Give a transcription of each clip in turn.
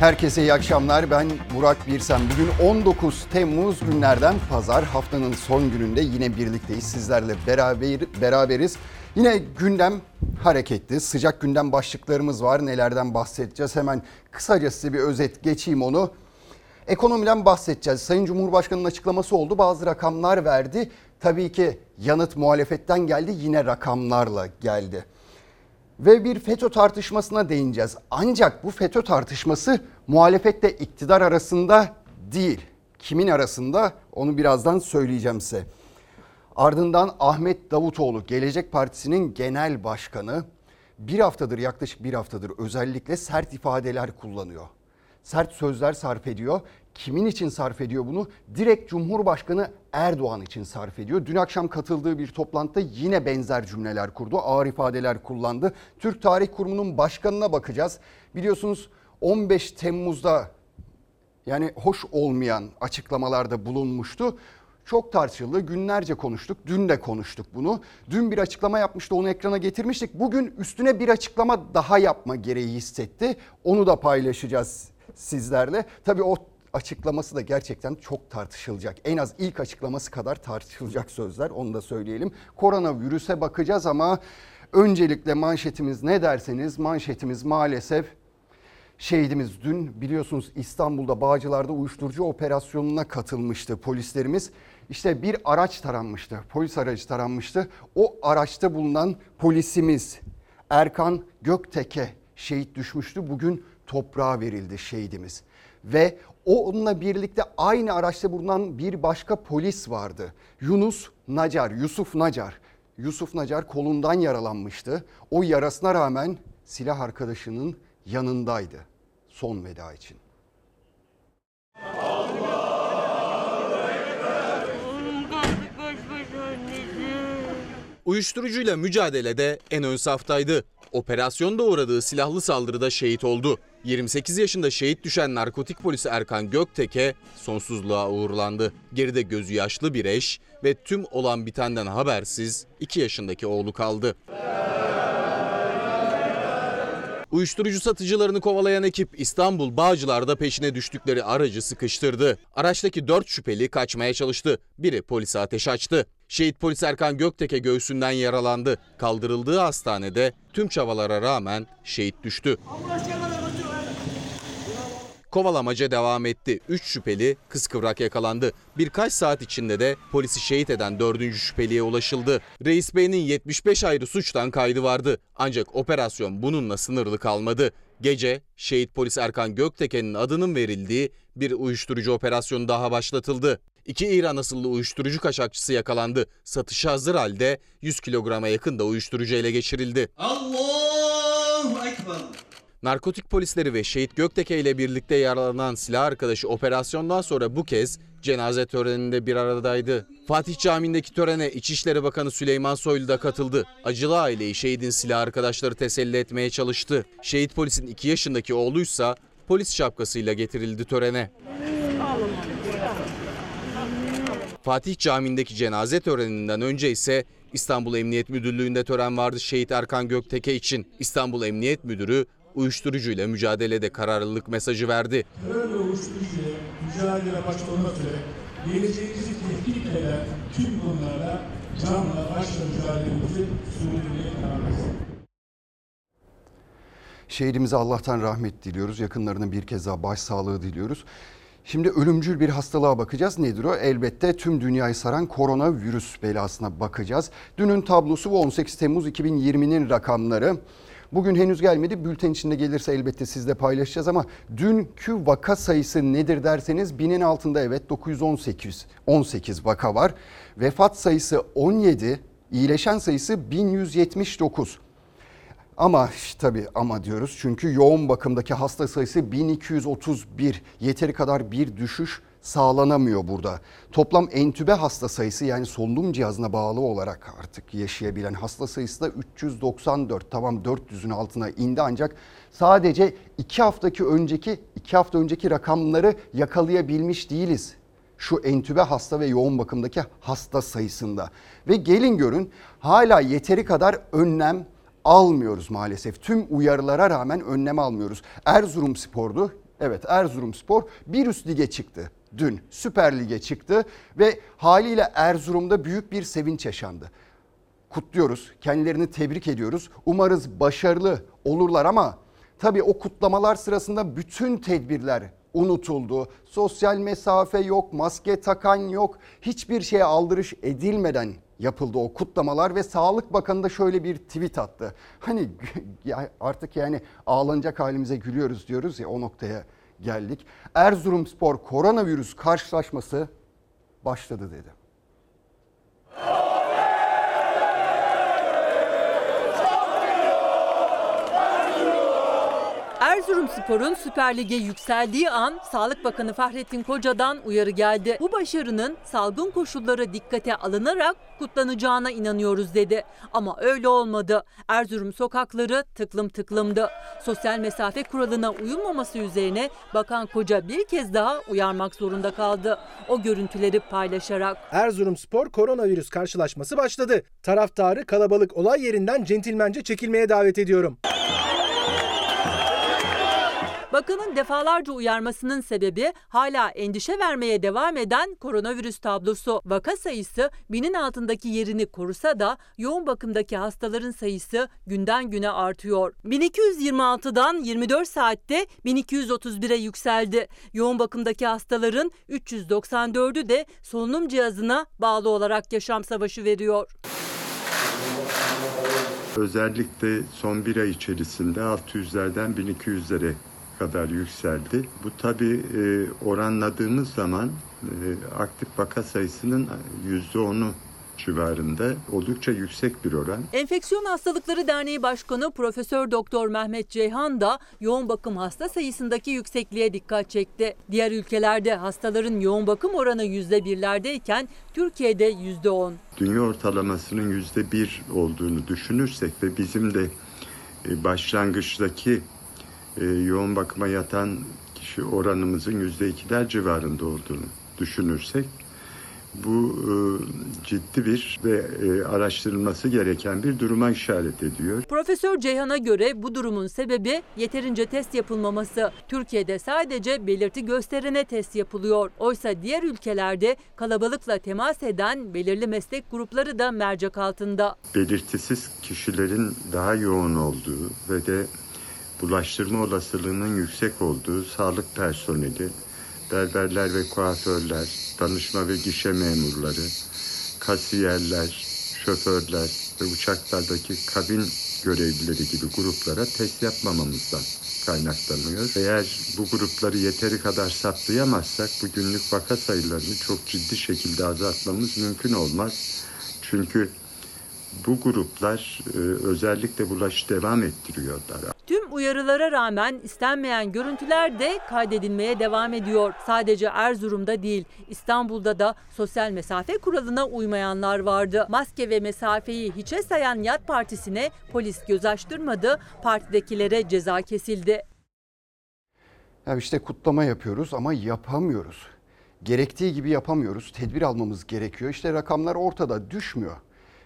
Herkese iyi akşamlar. Ben Burak Birsen. Bugün 19 Temmuz günlerden pazar. Haftanın son gününde yine birlikteyiz. Sizlerle beraber beraberiz. Yine gündem hareketli. Sıcak gündem başlıklarımız var. Nelerden bahsedeceğiz? Hemen kısaca size bir özet geçeyim onu. Ekonomiden bahsedeceğiz. Sayın Cumhurbaşkanı'nın açıklaması oldu. Bazı rakamlar verdi. Tabii ki yanıt muhalefetten geldi. Yine rakamlarla geldi ve bir FETÖ tartışmasına değineceğiz. Ancak bu FETÖ tartışması muhalefetle iktidar arasında değil. Kimin arasında onu birazdan söyleyeceğim size. Ardından Ahmet Davutoğlu Gelecek Partisi'nin genel başkanı bir haftadır yaklaşık bir haftadır özellikle sert ifadeler kullanıyor. Sert sözler sarf ediyor. Kimin için sarf ediyor bunu? Direkt Cumhurbaşkanı Erdoğan için sarf ediyor. Dün akşam katıldığı bir toplantıda yine benzer cümleler kurdu. Ağır ifadeler kullandı. Türk Tarih Kurumu'nun başkanına bakacağız. Biliyorsunuz 15 Temmuz'da yani hoş olmayan açıklamalarda bulunmuştu. Çok tartışıldı. Günlerce konuştuk. Dün de konuştuk bunu. Dün bir açıklama yapmıştı. Onu ekrana getirmiştik. Bugün üstüne bir açıklama daha yapma gereği hissetti. Onu da paylaşacağız sizlerle. Tabii o açıklaması da gerçekten çok tartışılacak. En az ilk açıklaması kadar tartışılacak sözler onu da söyleyelim. Koronavirüse bakacağız ama öncelikle manşetimiz ne derseniz manşetimiz maalesef şehidimiz dün biliyorsunuz İstanbul'da Bağcılar'da uyuşturucu operasyonuna katılmıştı polislerimiz. İşte bir araç taranmıştı. Polis aracı taranmıştı. O araçta bulunan polisimiz Erkan Gökteke şehit düşmüştü. Bugün toprağa verildi şehidimiz. Ve onunla birlikte aynı araçta bulunan bir başka polis vardı. Yunus Nacar, Yusuf Nacar. Yusuf Nacar kolundan yaralanmıştı. O yarasına rağmen silah arkadaşının yanındaydı son veda için. Uyuşturucuyla mücadelede en ön saftaydı. Operasyonda uğradığı silahlı saldırıda şehit oldu. 28 yaşında şehit düşen narkotik polisi Erkan Gökteke sonsuzluğa uğurlandı. Geride gözü yaşlı bir eş ve tüm olan bitenden habersiz 2 yaşındaki oğlu kaldı. Uyuşturucu satıcılarını kovalayan ekip İstanbul Bağcılar'da peşine düştükleri aracı sıkıştırdı. Araçtaki 4 şüpheli kaçmaya çalıştı. Biri polise ateş açtı. Şehit polis Erkan Gökteke göğsünden yaralandı. Kaldırıldığı hastanede tüm çabalara rağmen şehit düştü. Kovalamaca devam etti. 3 şüpheli kıskıvrak yakalandı. Birkaç saat içinde de polisi şehit eden 4. şüpheliye ulaşıldı. Reis Bey'in 75 ayrı suçtan kaydı vardı. Ancak operasyon bununla sınırlı kalmadı. Gece şehit polis Erkan Gökteke'nin adının verildiği bir uyuşturucu operasyonu daha başlatıldı. İki İran asıllı uyuşturucu kaçakçısı yakalandı. Satışa hazır halde 100 kilograma yakın da uyuşturucu ele geçirildi. Allahu Ekber. Narkotik polisleri ve Şehit Gökteke ile birlikte yaralanan silah arkadaşı operasyondan sonra bu kez cenaze töreninde bir aradaydı. Fatih Camii'ndeki törene İçişleri Bakanı Süleyman Soylu da katıldı. Acılı aileyi şehidin silah arkadaşları teselli etmeye çalıştı. Şehit polisin 2 yaşındaki oğluysa polis şapkasıyla getirildi törene. Fatih Camii'ndeki cenaze töreninden önce ise İstanbul Emniyet Müdürlüğü'nde tören vardı şehit Erkan Gökteke için. İstanbul Emniyet Müdürü uyuşturucuyla mücadelede kararlılık mesajı verdi. terör ve uyuşturucuyla mücadele başta olmak üzere geleceğimizi tehdit eden tüm konularla canla başla mücadelemizi sürdürmeye kararlıyız. Şehidimize Allah'tan rahmet diliyoruz. Yakınlarına bir kez daha başsağlığı diliyoruz. Şimdi ölümcül bir hastalığa bakacağız. Nedir o? Elbette tüm dünyayı saran koronavirüs belasına bakacağız. Dünün tablosu bu 18 Temmuz 2020'nin rakamları. Bugün henüz gelmedi. Bülten içinde gelirse elbette sizle paylaşacağız ama dünkü vaka sayısı nedir derseniz binin altında evet 918 18 vaka var. Vefat sayısı 17, iyileşen sayısı 1179. Ama tabii ama diyoruz çünkü yoğun bakımdaki hasta sayısı 1231. Yeteri kadar bir düşüş sağlanamıyor burada. Toplam entübe hasta sayısı yani solunum cihazına bağlı olarak artık yaşayabilen hasta sayısı da 394. Tamam 400'ün altına indi ancak sadece 2 haftaki önceki 2 hafta önceki rakamları yakalayabilmiş değiliz şu entübe hasta ve yoğun bakımdaki hasta sayısında. Ve gelin görün hala yeteri kadar önlem almıyoruz maalesef. Tüm uyarılara rağmen önlem almıyoruz. Erzurum Spor'du Evet Erzurumspor bir üst lige çıktı dün Süper Lig'e çıktı ve haliyle Erzurum'da büyük bir sevinç yaşandı. Kutluyoruz, kendilerini tebrik ediyoruz. Umarız başarılı olurlar ama tabii o kutlamalar sırasında bütün tedbirler unutuldu. Sosyal mesafe yok, maske takan yok. Hiçbir şeye aldırış edilmeden yapıldı o kutlamalar ve Sağlık Bakanı da şöyle bir tweet attı. Hani artık yani ağlanacak halimize gülüyoruz diyoruz ya o noktaya geldik. Erzurumspor koronavirüs karşılaşması başladı dedi. Erzurumspor'un Süper Lig'e yükseldiği an Sağlık Bakanı Fahrettin Koca'dan uyarı geldi. Bu başarının salgın koşulları dikkate alınarak kutlanacağına inanıyoruz dedi. Ama öyle olmadı. Erzurum sokakları tıklım tıklımdı. Sosyal mesafe kuralına uyulmaması üzerine Bakan Koca bir kez daha uyarmak zorunda kaldı. O görüntüleri paylaşarak. Erzurumspor koronavirüs karşılaşması başladı. Taraftarı kalabalık olay yerinden centilmence çekilmeye davet ediyorum. Bakanın defalarca uyarmasının sebebi hala endişe vermeye devam eden koronavirüs tablosu. Vaka sayısı binin altındaki yerini korusa da yoğun bakımdaki hastaların sayısı günden güne artıyor. 1226'dan 24 saatte 1231'e yükseldi. Yoğun bakımdaki hastaların 394'ü de solunum cihazına bağlı olarak yaşam savaşı veriyor. Özellikle son bir ay içerisinde 600'lerden 1200'lere kadar yükseldi. Bu tabi oranladığımız zaman e, aktif vaka sayısının %10'u civarında oldukça yüksek bir oran. Enfeksiyon Hastalıkları Derneği Başkanı Profesör Doktor Mehmet Ceyhan da yoğun bakım hasta sayısındaki yüksekliğe dikkat çekti. Diğer ülkelerde hastaların yoğun bakım oranı %1'lerdeyken Türkiye'de %10. Dünya ortalamasının %1 olduğunu düşünürsek ve bizim de e, başlangıçtaki e, yoğun bakıma yatan kişi oranımızın yüzde ikiler civarında olduğunu düşünürsek bu e, ciddi bir ve e, araştırılması gereken bir duruma işaret ediyor. Profesör Ceyhan'a göre bu durumun sebebi yeterince test yapılmaması. Türkiye'de sadece belirti gösterene test yapılıyor. Oysa diğer ülkelerde kalabalıkla temas eden belirli meslek grupları da mercek altında. Belirtisiz kişilerin daha yoğun olduğu ve de bulaştırma olasılığının yüksek olduğu sağlık personeli, berberler ve kuaförler, danışma ve gişe memurları, kasiyerler, şoförler ve uçaklardaki kabin görevlileri gibi gruplara test yapmamamızdan kaynaklanıyor. Eğer bu grupları yeteri kadar saptayamazsak bu günlük vaka sayılarını çok ciddi şekilde azaltmamız mümkün olmaz. Çünkü bu gruplar e, özellikle bulaş devam ettiriyorlar. Tüm uyarılara rağmen istenmeyen görüntüler de kaydedilmeye devam ediyor. Sadece Erzurum'da değil, İstanbul'da da sosyal mesafe kuralına uymayanlar vardı. Maske ve mesafeyi hiçe sayan Yat Partisi'ne polis göz açtırmadı, partidekilere ceza kesildi. Ya işte kutlama yapıyoruz ama yapamıyoruz. Gerektiği gibi yapamıyoruz. Tedbir almamız gerekiyor. İşte rakamlar ortada düşmüyor.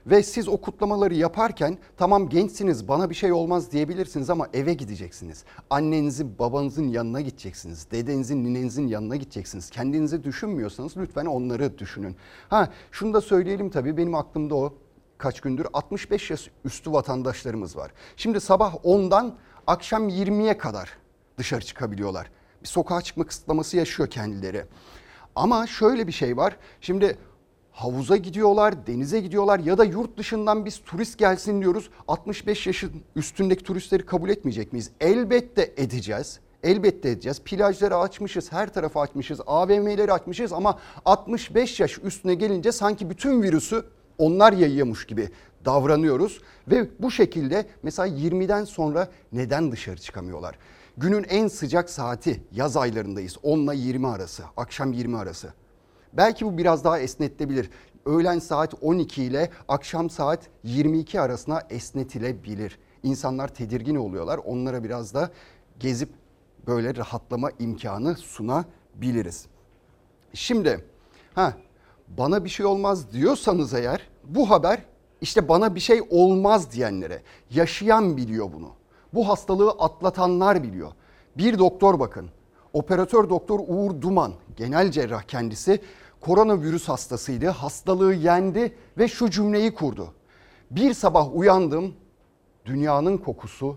Ve siz o kutlamaları yaparken tamam gençsiniz bana bir şey olmaz diyebilirsiniz ama eve gideceksiniz. Annenizin babanızın yanına gideceksiniz. Dedenizin ninenizin yanına gideceksiniz. Kendinizi düşünmüyorsanız lütfen onları düşünün. Ha şunu da söyleyelim tabii benim aklımda o kaç gündür 65 yaş üstü vatandaşlarımız var. Şimdi sabah 10'dan akşam 20'ye kadar dışarı çıkabiliyorlar. Bir sokağa çıkma kısıtlaması yaşıyor kendileri. Ama şöyle bir şey var. Şimdi havuza gidiyorlar, denize gidiyorlar ya da yurt dışından biz turist gelsin diyoruz. 65 yaşın üstündeki turistleri kabul etmeyecek miyiz? Elbette edeceğiz. Elbette edeceğiz. Plajları açmışız, her tarafı açmışız, AVM'leri açmışız ama 65 yaş üstüne gelince sanki bütün virüsü onlar yayıyormuş gibi davranıyoruz ve bu şekilde mesela 20'den sonra neden dışarı çıkamıyorlar? Günün en sıcak saati yaz aylarındayız 10 ile 20 arası, akşam 20 arası. Belki bu biraz daha esnetilebilir. Öğlen saat 12 ile akşam saat 22 arasına esnetilebilir. İnsanlar tedirgin oluyorlar. Onlara biraz da gezip böyle rahatlama imkanı sunabiliriz. Şimdi ha bana bir şey olmaz diyorsanız eğer bu haber işte bana bir şey olmaz diyenlere yaşayan biliyor bunu. Bu hastalığı atlatanlar biliyor. Bir doktor bakın Operatör doktor Uğur Duman, genel cerrah kendisi, koronavirüs hastasıydı. Hastalığı yendi ve şu cümleyi kurdu. Bir sabah uyandım, dünyanın kokusu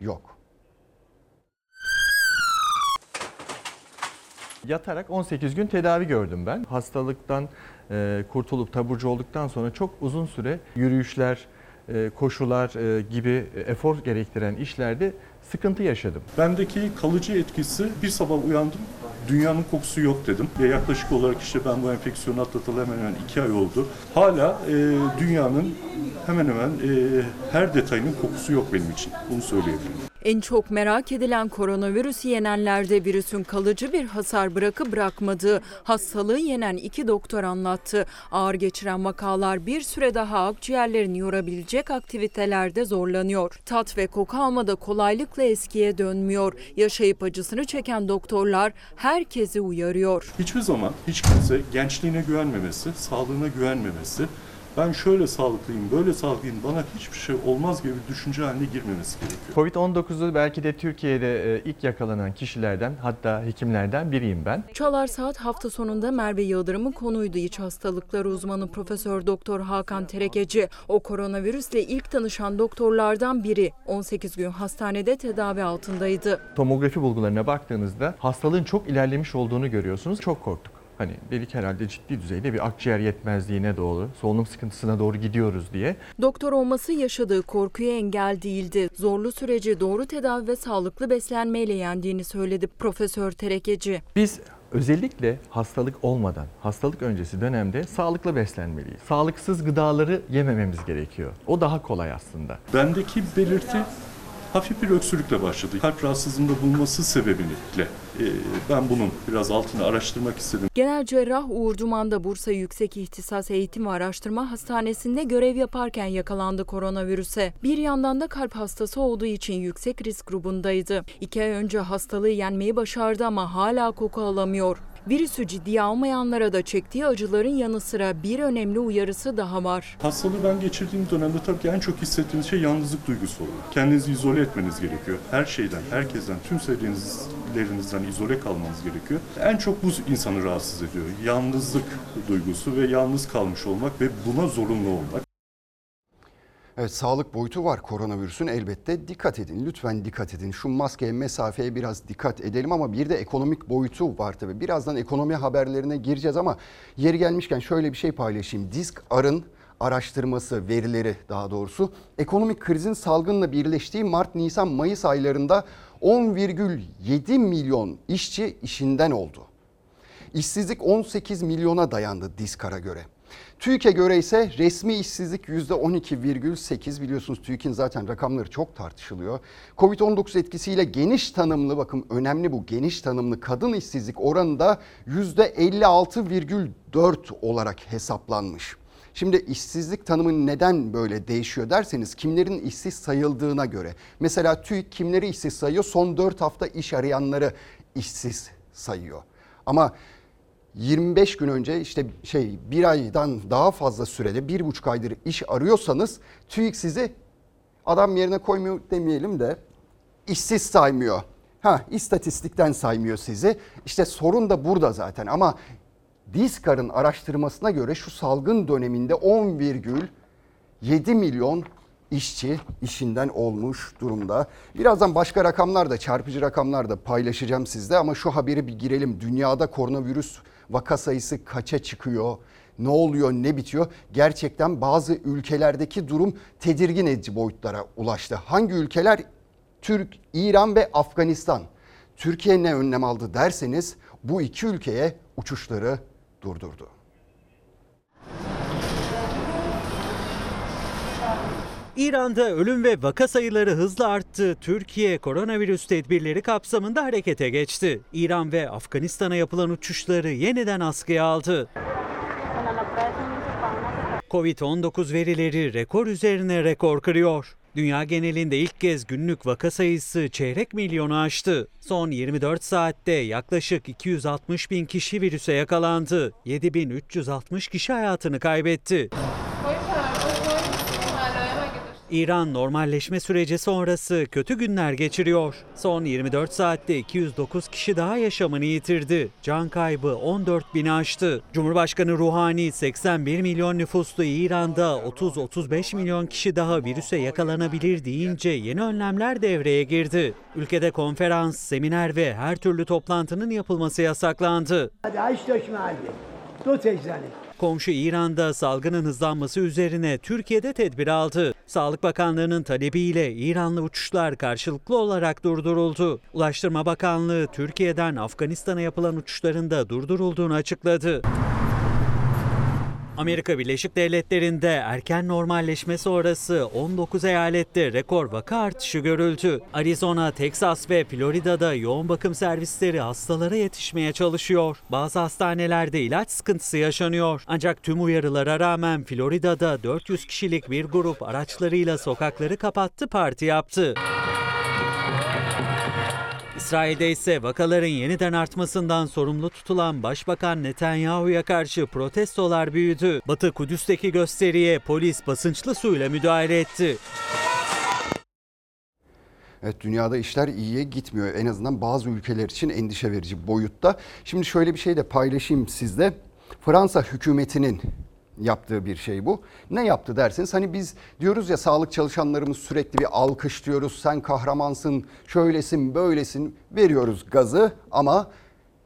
yok. Yatarak 18 gün tedavi gördüm ben. Hastalıktan e, kurtulup taburcu olduktan sonra çok uzun süre yürüyüşler, e, koşular e, gibi efor gerektiren işlerde sıkıntı yaşadım. Bendeki kalıcı etkisi bir sabah uyandım. Dünyanın kokusu yok dedim. Ve yaklaşık olarak işte ben bu enfeksiyonu atlatalı hemen hemen iki ay oldu. Hala e, dünyanın hemen hemen e, her detayının kokusu yok benim için. Bunu söyleyebilirim. En çok merak edilen koronavirüs yenenlerde virüsün kalıcı bir hasar bırakıp bırakmadığı hastalığı yenen iki doktor anlattı. Ağır geçiren vakalar bir süre daha akciğerlerini yorabilecek aktivitelerde zorlanıyor. Tat ve koku almada kolaylıkla eskiye dönmüyor. Yaşayıp acısını çeken doktorlar herkesi uyarıyor. Hiçbir zaman hiç kimse gençliğine güvenmemesi, sağlığına güvenmemesi, ben şöyle sağlıklıyım, böyle sağlıklıyım, bana hiçbir şey olmaz gibi bir düşünce haline girmemesi gerekiyor. Covid-19'u belki de Türkiye'de e, ilk yakalanan kişilerden hatta hekimlerden biriyim ben. Çalar Saat hafta sonunda Merve Yıldırım'ın konuydu iç hastalıkları uzmanı Profesör Doktor Hakan Terekeci. O koronavirüsle ilk tanışan doktorlardan biri. 18 gün hastanede tedavi altındaydı. Tomografi bulgularına baktığınızda hastalığın çok ilerlemiş olduğunu görüyorsunuz. Çok korktuk. Hani dedik herhalde ciddi düzeyde bir akciğer yetmezliğine doğru, solunum sıkıntısına doğru gidiyoruz diye. Doktor olması yaşadığı korkuya engel değildi. Zorlu süreci doğru tedavi ve sağlıklı beslenmeyle yendiğini söyledi Profesör Terekeci. Biz özellikle hastalık olmadan, hastalık öncesi dönemde sağlıklı beslenmeliyiz. Sağlıksız gıdaları yemememiz gerekiyor. O daha kolay aslında. Bendeki belirti hafif bir öksürükle başladı. Kalp rahatsızlığında bulunması sebebiyle e, ben bunun biraz altını araştırmak istedim. Genel cerrah Uğur Duman Bursa Yüksek İhtisas Eğitim ve Araştırma Hastanesi'nde görev yaparken yakalandı koronavirüse. Bir yandan da kalp hastası olduğu için yüksek risk grubundaydı. İki ay önce hastalığı yenmeyi başardı ama hala koku alamıyor. Virüsü ciddiye almayanlara da çektiği acıların yanı sıra bir önemli uyarısı daha var. Hastalığı ben geçirdiğim dönemde tabii ki en çok hissettiğiniz şey yalnızlık duygusu oluyor. Kendinizi izole etmeniz gerekiyor. Her şeyden, herkesten, tüm sevdiğinizlerinizden izole kalmanız gerekiyor. En çok bu insanı rahatsız ediyor. Yalnızlık duygusu ve yalnız kalmış olmak ve buna zorunlu olmak. Evet sağlık boyutu var koronavirüsün elbette. Dikkat edin lütfen dikkat edin. Şu maskeye mesafeye biraz dikkat edelim ama bir de ekonomik boyutu var tabi birazdan ekonomi haberlerine gireceğiz ama yeri gelmişken şöyle bir şey paylaşayım. Disk Arın araştırması verileri daha doğrusu. Ekonomik krizin salgınla birleştiği Mart, Nisan, Mayıs aylarında 10,7 milyon işçi işinden oldu. İşsizlik 18 milyona dayandı Diskar'a göre. TÜİK'e göre ise resmi işsizlik %12,8 biliyorsunuz TÜİK'in zaten rakamları çok tartışılıyor. Covid-19 etkisiyle geniş tanımlı bakın önemli bu geniş tanımlı kadın işsizlik oranı da %56,4 olarak hesaplanmış. Şimdi işsizlik tanımı neden böyle değişiyor derseniz kimlerin işsiz sayıldığına göre. Mesela TÜİK kimleri işsiz sayıyor? Son 4 hafta iş arayanları işsiz sayıyor. Ama 25 gün önce işte şey bir aydan daha fazla sürede bir buçuk aydır iş arıyorsanız TÜİK sizi adam yerine koymuyor demeyelim de işsiz saymıyor. Ha istatistikten saymıyor sizi. İşte sorun da burada zaten ama Diskar'ın araştırmasına göre şu salgın döneminde 10,7 milyon işçi işinden olmuş durumda. Birazdan başka rakamlar da çarpıcı rakamlar da paylaşacağım sizle ama şu haberi bir girelim. Dünyada koronavirüs vaka sayısı kaça çıkıyor? Ne oluyor, ne bitiyor? Gerçekten bazı ülkelerdeki durum tedirgin edici boyutlara ulaştı. Hangi ülkeler? Türk, İran ve Afganistan. Türkiye ne önlem aldı derseniz bu iki ülkeye uçuşları durdurdu. İran'da ölüm ve vaka sayıları hızla arttı. Türkiye koronavirüs tedbirleri kapsamında harekete geçti. İran ve Afganistan'a yapılan uçuşları yeniden askıya aldı. Covid-19 verileri rekor üzerine rekor kırıyor. Dünya genelinde ilk kez günlük vaka sayısı çeyrek milyonu aştı. Son 24 saatte yaklaşık 260 bin kişi virüse yakalandı. 7360 kişi hayatını kaybetti. İran normalleşme süreci sonrası kötü günler geçiriyor. Son 24 saatte 209 kişi daha yaşamını yitirdi. Can kaybı 14 bini aştı. Cumhurbaşkanı Ruhani 81 milyon nüfuslu İran'da 30-35 milyon kişi daha virüse yakalanabilir deyince yeni önlemler devreye girdi. Ülkede konferans, seminer ve her türlü toplantının yapılması yasaklandı. Komşu İran'da salgının hızlanması üzerine Türkiye'de tedbir aldı. Sağlık Bakanlığı'nın talebiyle İranlı uçuşlar karşılıklı olarak durduruldu. Ulaştırma Bakanlığı Türkiye'den Afganistan'a yapılan uçuşların da durdurulduğunu açıkladı. Amerika Birleşik Devletleri'nde erken normalleşme sonrası 19 eyalette rekor vaka artışı görüldü. Arizona, Teksas ve Florida'da yoğun bakım servisleri hastalara yetişmeye çalışıyor. Bazı hastanelerde ilaç sıkıntısı yaşanıyor. Ancak tüm uyarılara rağmen Florida'da 400 kişilik bir grup araçlarıyla sokakları kapattı, parti yaptı. İsrail'de ise vakaların yeniden artmasından sorumlu tutulan Başbakan Netanyahu'ya karşı protestolar büyüdü. Batı Kudüs'teki gösteriye polis basınçlı suyla müdahale etti. Evet dünyada işler iyiye gitmiyor. En azından bazı ülkeler için endişe verici boyutta. Şimdi şöyle bir şey de paylaşayım sizle. Fransa hükümetinin yaptığı bir şey bu. Ne yaptı derseniz hani biz diyoruz ya sağlık çalışanlarımız sürekli bir alkışlıyoruz. Sen kahramansın, şöylesin, böylesin veriyoruz gazı ama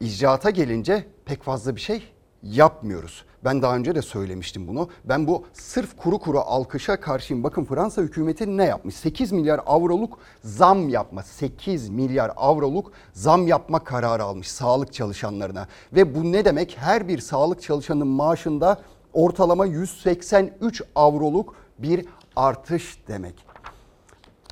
icraata gelince pek fazla bir şey yapmıyoruz. Ben daha önce de söylemiştim bunu. Ben bu sırf kuru kuru alkışa karşıyım. Bakın Fransa hükümeti ne yapmış? 8 milyar avroluk zam yapma. 8 milyar avroluk zam yapma kararı almış sağlık çalışanlarına. Ve bu ne demek? Her bir sağlık çalışanının maaşında ortalama 183 avroluk bir artış demek.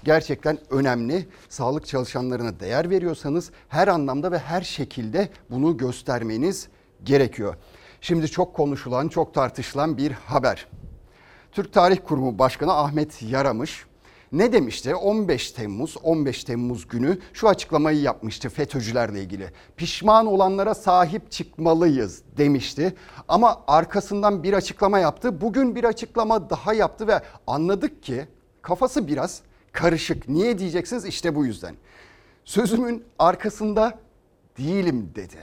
Gerçekten önemli. Sağlık çalışanlarına değer veriyorsanız her anlamda ve her şekilde bunu göstermeniz gerekiyor. Şimdi çok konuşulan, çok tartışılan bir haber. Türk Tarih Kurumu Başkanı Ahmet Yaramış ne demişti? 15 Temmuz, 15 Temmuz günü şu açıklamayı yapmıştı FETÖ'cülerle ilgili. Pişman olanlara sahip çıkmalıyız demişti. Ama arkasından bir açıklama yaptı. Bugün bir açıklama daha yaptı ve anladık ki kafası biraz karışık. Niye diyeceksiniz? İşte bu yüzden. Sözümün arkasında değilim dedi.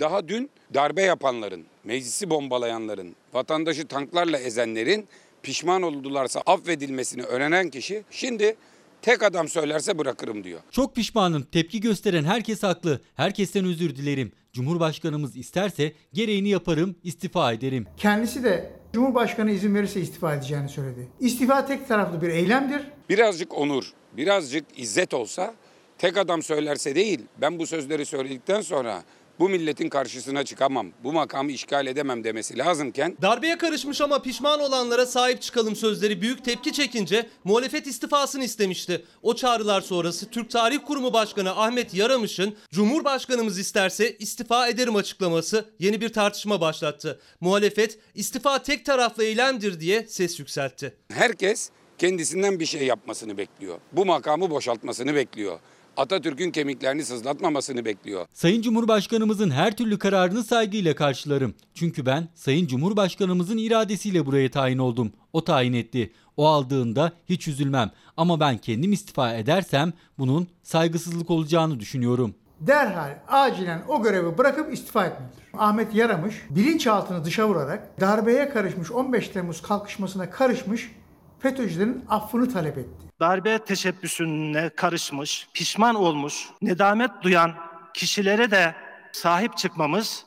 Daha dün darbe yapanların, meclisi bombalayanların, vatandaşı tanklarla ezenlerin pişman oldularsa affedilmesini öğrenen kişi şimdi tek adam söylerse bırakırım diyor. Çok pişmanım. Tepki gösteren herkes haklı. Herkesten özür dilerim. Cumhurbaşkanımız isterse gereğini yaparım, istifa ederim. Kendisi de Cumhurbaşkanı izin verirse istifa edeceğini söyledi. İstifa tek taraflı bir eylemdir. Birazcık onur, birazcık izzet olsa tek adam söylerse değil ben bu sözleri söyledikten sonra bu milletin karşısına çıkamam, bu makamı işgal edemem demesi lazımken Darbeye karışmış ama pişman olanlara sahip çıkalım sözleri büyük tepki çekince muhalefet istifasını istemişti. O çağrılar sonrası Türk Tarih Kurumu Başkanı Ahmet Yaramış'ın Cumhurbaşkanımız isterse istifa ederim açıklaması yeni bir tartışma başlattı. Muhalefet istifa tek taraflı eylemdir diye ses yükseltti. herkes kendisinden bir şey yapmasını bekliyor. Bu makamı boşaltmasını bekliyor. Atatürk'ün kemiklerini sızlatmamasını bekliyor. Sayın Cumhurbaşkanımızın her türlü kararını saygıyla karşılarım. Çünkü ben Sayın Cumhurbaşkanımızın iradesiyle buraya tayin oldum. O tayin etti. O aldığında hiç üzülmem. Ama ben kendim istifa edersem bunun saygısızlık olacağını düşünüyorum. Derhal acilen o görevi bırakıp istifa etmelidir. Ahmet Yaramış bilinçaltını dışa vurarak darbeye karışmış 15 Temmuz kalkışmasına karışmış FETÖ'cülerin affını talep etti. Darbe teşebbüsüne karışmış, pişman olmuş, nedamet duyan kişilere de sahip çıkmamız,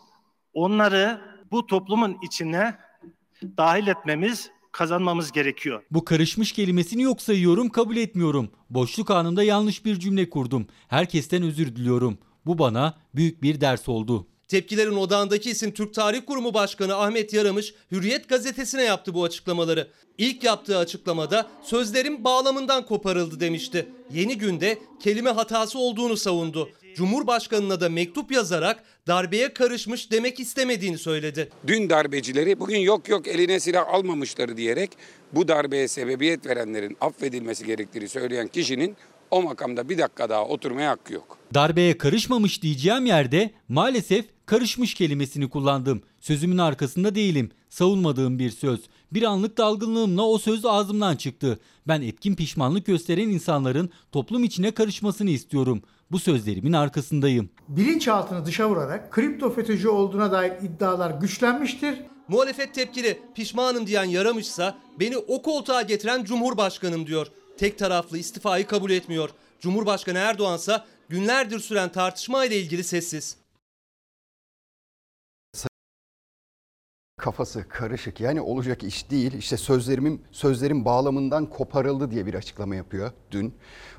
onları bu toplumun içine dahil etmemiz, kazanmamız gerekiyor. Bu karışmış kelimesini yok sayıyorum, kabul etmiyorum. Boşluk anında yanlış bir cümle kurdum. Herkesten özür diliyorum. Bu bana büyük bir ders oldu. Tepkilerin odağındaki isim Türk Tarih Kurumu Başkanı Ahmet Yaramış, Hürriyet gazetesine yaptı bu açıklamaları. İlk yaptığı açıklamada sözlerim bağlamından koparıldı demişti. Yeni günde kelime hatası olduğunu savundu. Cumhurbaşkanına da mektup yazarak darbeye karışmış demek istemediğini söyledi. Dün darbecileri bugün yok yok eline silah almamışları diyerek bu darbeye sebebiyet verenlerin affedilmesi gerektiğini söyleyen kişinin o makamda bir dakika daha oturmaya hakkı yok. Darbeye karışmamış diyeceğim yerde maalesef Karışmış kelimesini kullandım. Sözümün arkasında değilim. Savunmadığım bir söz. Bir anlık dalgınlığımla o söz ağzımdan çıktı. Ben etkin pişmanlık gösteren insanların toplum içine karışmasını istiyorum. Bu sözlerimin arkasındayım. Bilinçaltını dışa vurarak kripto FETÖ'cü olduğuna dair iddialar güçlenmiştir. Muhalefet tepkili pişmanım diyen Yaramışsa beni o koltuğa getiren Cumhurbaşkanım diyor. Tek taraflı istifayı kabul etmiyor. Cumhurbaşkanı Erdoğansa günlerdir süren tartışma ile ilgili sessiz. Kafası karışık yani olacak iş değil. İşte sözlerimin sözlerim bağlamından koparıldı diye bir açıklama yapıyor dün.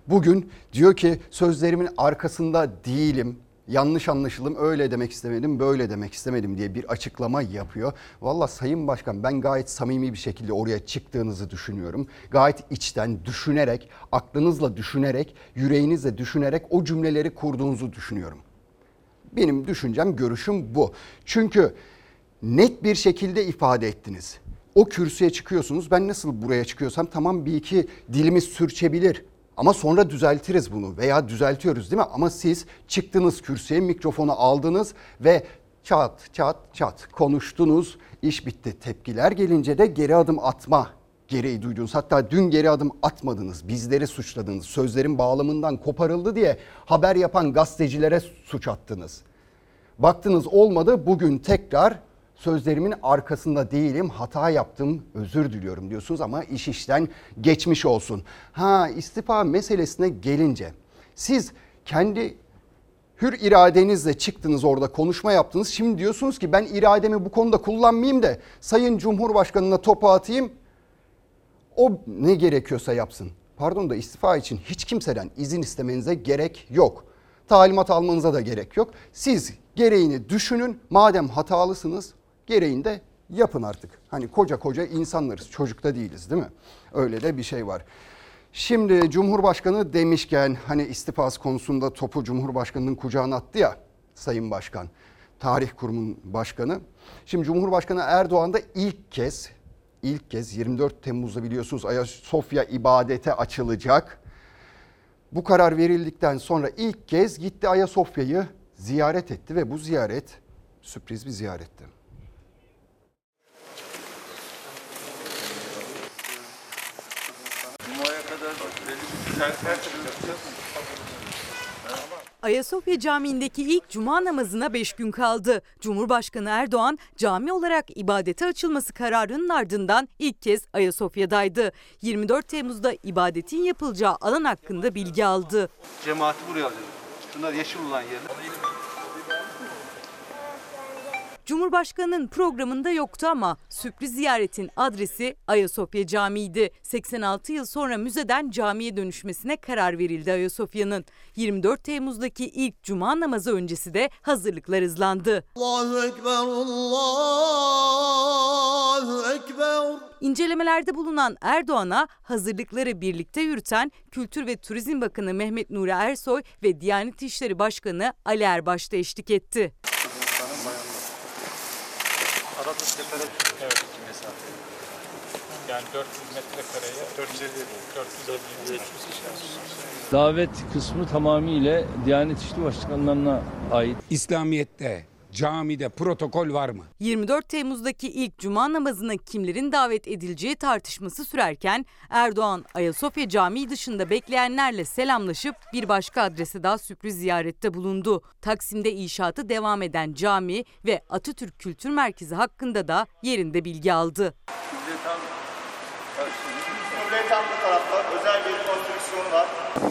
Bugün diyor ki sözlerimin arkasında değilim. Yanlış anlaşılım öyle demek istemedim böyle demek istemedim diye bir açıklama yapıyor. Valla Sayın Başkan ben gayet samimi bir şekilde oraya çıktığınızı düşünüyorum. Gayet içten düşünerek aklınızla düşünerek yüreğinizle düşünerek o cümleleri kurduğunuzu düşünüyorum. Benim düşüncem görüşüm bu. Çünkü net bir şekilde ifade ettiniz. O kürsüye çıkıyorsunuz. Ben nasıl buraya çıkıyorsam tamam bir iki dilimiz sürçebilir. Ama sonra düzeltiriz bunu veya düzeltiyoruz değil mi? Ama siz çıktınız kürsüye mikrofonu aldınız ve çat çat çat konuştunuz. İş bitti. Tepkiler gelince de geri adım atma gereği duydunuz. Hatta dün geri adım atmadınız. Bizleri suçladınız. Sözlerin bağlamından koparıldı diye haber yapan gazetecilere suç attınız. Baktınız olmadı. Bugün tekrar sözlerimin arkasında değilim, hata yaptım, özür diliyorum diyorsunuz ama iş işten geçmiş olsun. Ha istifa meselesine gelince siz kendi hür iradenizle çıktınız orada konuşma yaptınız. Şimdi diyorsunuz ki ben irademi bu konuda kullanmayayım da Sayın Cumhurbaşkanı'na topu atayım. O ne gerekiyorsa yapsın. Pardon da istifa için hiç kimseden izin istemenize gerek yok. Talimat almanıza da gerek yok. Siz gereğini düşünün. Madem hatalısınız gereğini de yapın artık. Hani koca koca insanlarız. Çocukta değiliz değil mi? Öyle de bir şey var. Şimdi Cumhurbaşkanı demişken hani istifası konusunda topu Cumhurbaşkanı'nın kucağına attı ya Sayın Başkan. Tarih Kurumu'nun başkanı. Şimdi Cumhurbaşkanı Erdoğan da ilk kez ilk kez 24 Temmuz'da biliyorsunuz Ayasofya ibadete açılacak. Bu karar verildikten sonra ilk kez gitti Ayasofya'yı ziyaret etti ve bu ziyaret sürpriz bir ziyaretti. Cuma'ya kadar belli bir tertip yapacağız. Ayasofya Camii'ndeki ilk cuma namazına 5 gün kaldı. Cumhurbaşkanı Erdoğan cami olarak ibadete açılması kararının ardından ilk kez Ayasofya'daydı. 24 Temmuz'da ibadetin yapılacağı alan hakkında bilgi aldı. Cemaati buraya alıyoruz. Şunlar yeşil olan yerler. Cumhurbaşkanının programında yoktu ama sürpriz ziyaretin adresi Ayasofya Camii'ydi. 86 yıl sonra müzeden camiye dönüşmesine karar verildi Ayasofya'nın. 24 Temmuz'daki ilk cuma namazı öncesi de hazırlıklar hızlandı. Allahu Ekber, Allahu Ekber. İncelemelerde bulunan Erdoğan'a hazırlıkları birlikte yürüten Kültür ve Turizm Bakanı Mehmet Nuri Ersoy ve Diyanet İşleri Başkanı Ali Erbaş da eşlik etti. Arada tepede Evet, iki mesafe. Yani 400 metrekareye 450 450 500 Davet kısmı tamamıyla Diyanet İşleri Başkanlarına ait. İslamiyet'te, camide protokol var mı? 24 Temmuz'daki ilk cuma namazına kimlerin davet edileceği tartışması sürerken Erdoğan Ayasofya Camii dışında bekleyenlerle selamlaşıp bir başka adrese daha sürpriz ziyarette bulundu. Taksim'de inşaatı devam eden cami ve Atatürk Kültür Merkezi hakkında da yerinde bilgi aldı. Tam bu tarafta özel bir konstrüksiyonu var.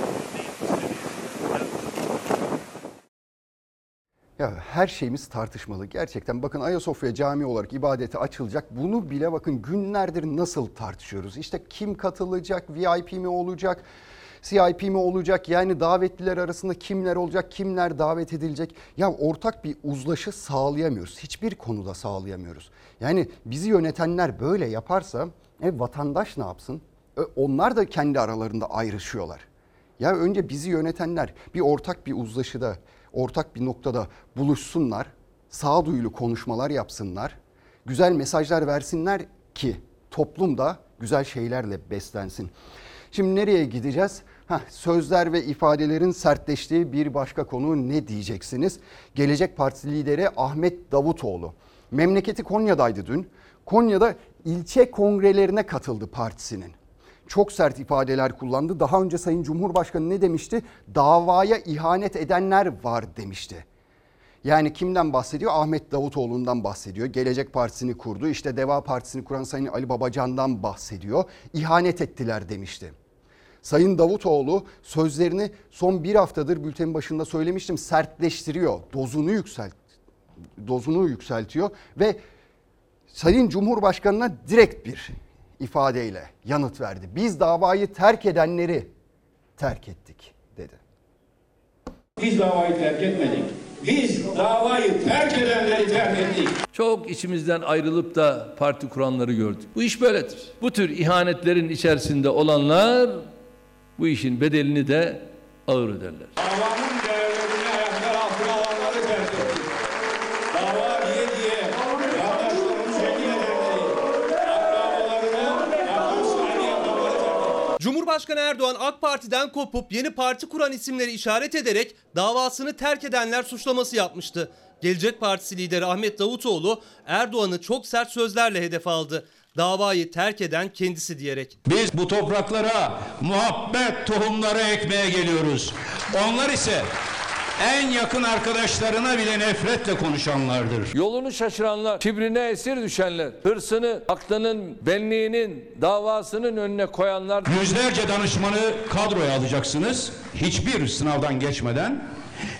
Ya her şeyimiz tartışmalı. Gerçekten bakın Ayasofya Camii olarak ibadete açılacak. Bunu bile bakın günlerdir nasıl tartışıyoruz. İşte kim katılacak, VIP mi olacak, CIP mi olacak? Yani davetliler arasında kimler olacak, kimler davet edilecek? Ya ortak bir uzlaşı sağlayamıyoruz. Hiçbir konuda sağlayamıyoruz. Yani bizi yönetenler böyle yaparsa e, vatandaş ne yapsın? E, onlar da kendi aralarında ayrışıyorlar. Ya önce bizi yönetenler bir ortak bir uzlaşıda, ortak bir noktada buluşsunlar, sağduyulu konuşmalar yapsınlar, güzel mesajlar versinler ki toplum da güzel şeylerle beslensin. Şimdi nereye gideceğiz? Heh, sözler ve ifadelerin sertleştiği bir başka konu ne diyeceksiniz? Gelecek Partisi lideri Ahmet Davutoğlu. Memleketi Konya'daydı dün. Konya'da ilçe kongrelerine katıldı partisinin. Çok sert ifadeler kullandı. Daha önce Sayın Cumhurbaşkanı ne demişti? Davaya ihanet edenler var demişti. Yani kimden bahsediyor? Ahmet Davutoğlu'ndan bahsediyor. Gelecek Partisi'ni kurdu. İşte Deva Partisi'ni kuran Sayın Ali Babacan'dan bahsediyor. İhanet ettiler demişti. Sayın Davutoğlu sözlerini son bir haftadır bültenin başında söylemiştim sertleştiriyor. Dozunu yükselt dozunu yükseltiyor ve Sayın Cumhurbaşkanı'na direkt bir ifadeyle yanıt verdi. Biz davayı terk edenleri terk ettik dedi. Biz davayı terk etmedik. Biz davayı terk edenleri terk ettik. Çok içimizden ayrılıp da parti kuranları gördük. Bu iş böyledir. Bu tür ihanetlerin içerisinde olanlar bu işin bedelini de ağır öderler. Davanın değerlerini ayaklar altına alanları terk ettik. Dava diye diye Cumhurbaşkanı Erdoğan AK Parti'den kopup yeni parti kuran isimleri işaret ederek davasını terk edenler suçlaması yapmıştı. Gelecek Partisi lideri Ahmet Davutoğlu Erdoğan'ı çok sert sözlerle hedef aldı. Davayı terk eden kendisi diyerek. Biz bu topraklara muhabbet tohumları ekmeye geliyoruz. Onlar ise en yakın arkadaşlarına bile nefretle konuşanlardır. Yolunu şaşıranlar, kibrine esir düşenler, hırsını, aklının, benliğinin, davasının önüne koyanlar. Yüzlerce danışmanı kadroya alacaksınız. Hiçbir sınavdan geçmeden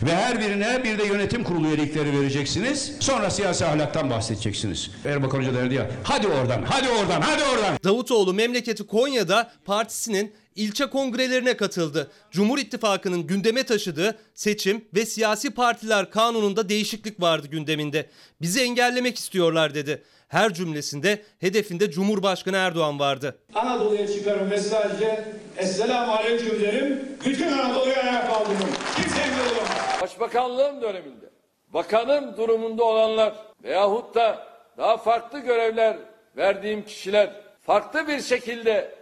ve her birine bir de yönetim kurulu üyelikleri vereceksiniz. Sonra siyasi ahlaktan bahsedeceksiniz. Erbakan Hoca derdi ya hadi oradan, hadi oradan, hadi oradan. Davutoğlu memleketi Konya'da partisinin ilçe kongrelerine katıldı. Cumhur İttifakı'nın gündeme taşıdığı seçim ve siyasi partiler kanununda değişiklik vardı gündeminde. Bizi engellemek istiyorlar dedi. Her cümlesinde hedefinde Cumhurbaşkanı Erdoğan vardı. Anadolu'ya çıkarım mesajı. Esselamu Aleyküm derim. Bütün Anadolu'yu ayağa kaldırırım. Kimse engel olamaz. Başbakanlığım döneminde bakanım durumunda olanlar veyahut da daha farklı görevler verdiğim kişiler farklı bir şekilde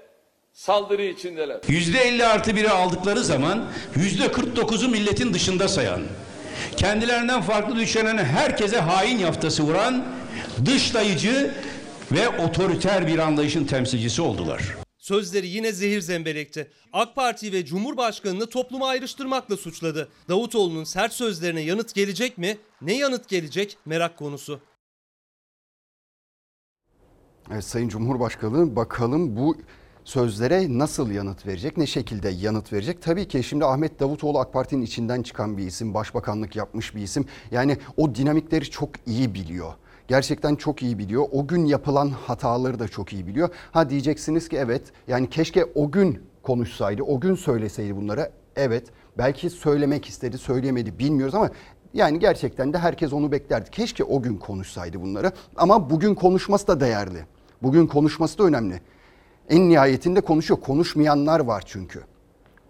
saldırı içindeler. Yüzde 50 artı biri aldıkları zaman yüzde 49'u milletin dışında sayan, kendilerinden farklı düşünen herkese hain yaftası vuran, dışlayıcı ve otoriter bir anlayışın temsilcisi oldular. Sözleri yine zehir zemberekti. AK Parti ve Cumhurbaşkanı'nı topluma ayrıştırmakla suçladı. Davutoğlu'nun sert sözlerine yanıt gelecek mi? Ne yanıt gelecek? Merak konusu. Evet, Sayın Cumhurbaşkanı bakalım bu sözlere nasıl yanıt verecek, ne şekilde yanıt verecek? Tabii ki şimdi Ahmet Davutoğlu AK Parti'nin içinden çıkan bir isim, başbakanlık yapmış bir isim. Yani o dinamikleri çok iyi biliyor. Gerçekten çok iyi biliyor. O gün yapılan hataları da çok iyi biliyor. Ha diyeceksiniz ki evet yani keşke o gün konuşsaydı, o gün söyleseydi bunlara. Evet belki söylemek istedi, söyleyemedi bilmiyoruz ama yani gerçekten de herkes onu beklerdi. Keşke o gün konuşsaydı bunları ama bugün konuşması da değerli. Bugün konuşması da önemli. En nihayetinde konuşuyor. Konuşmayanlar var çünkü.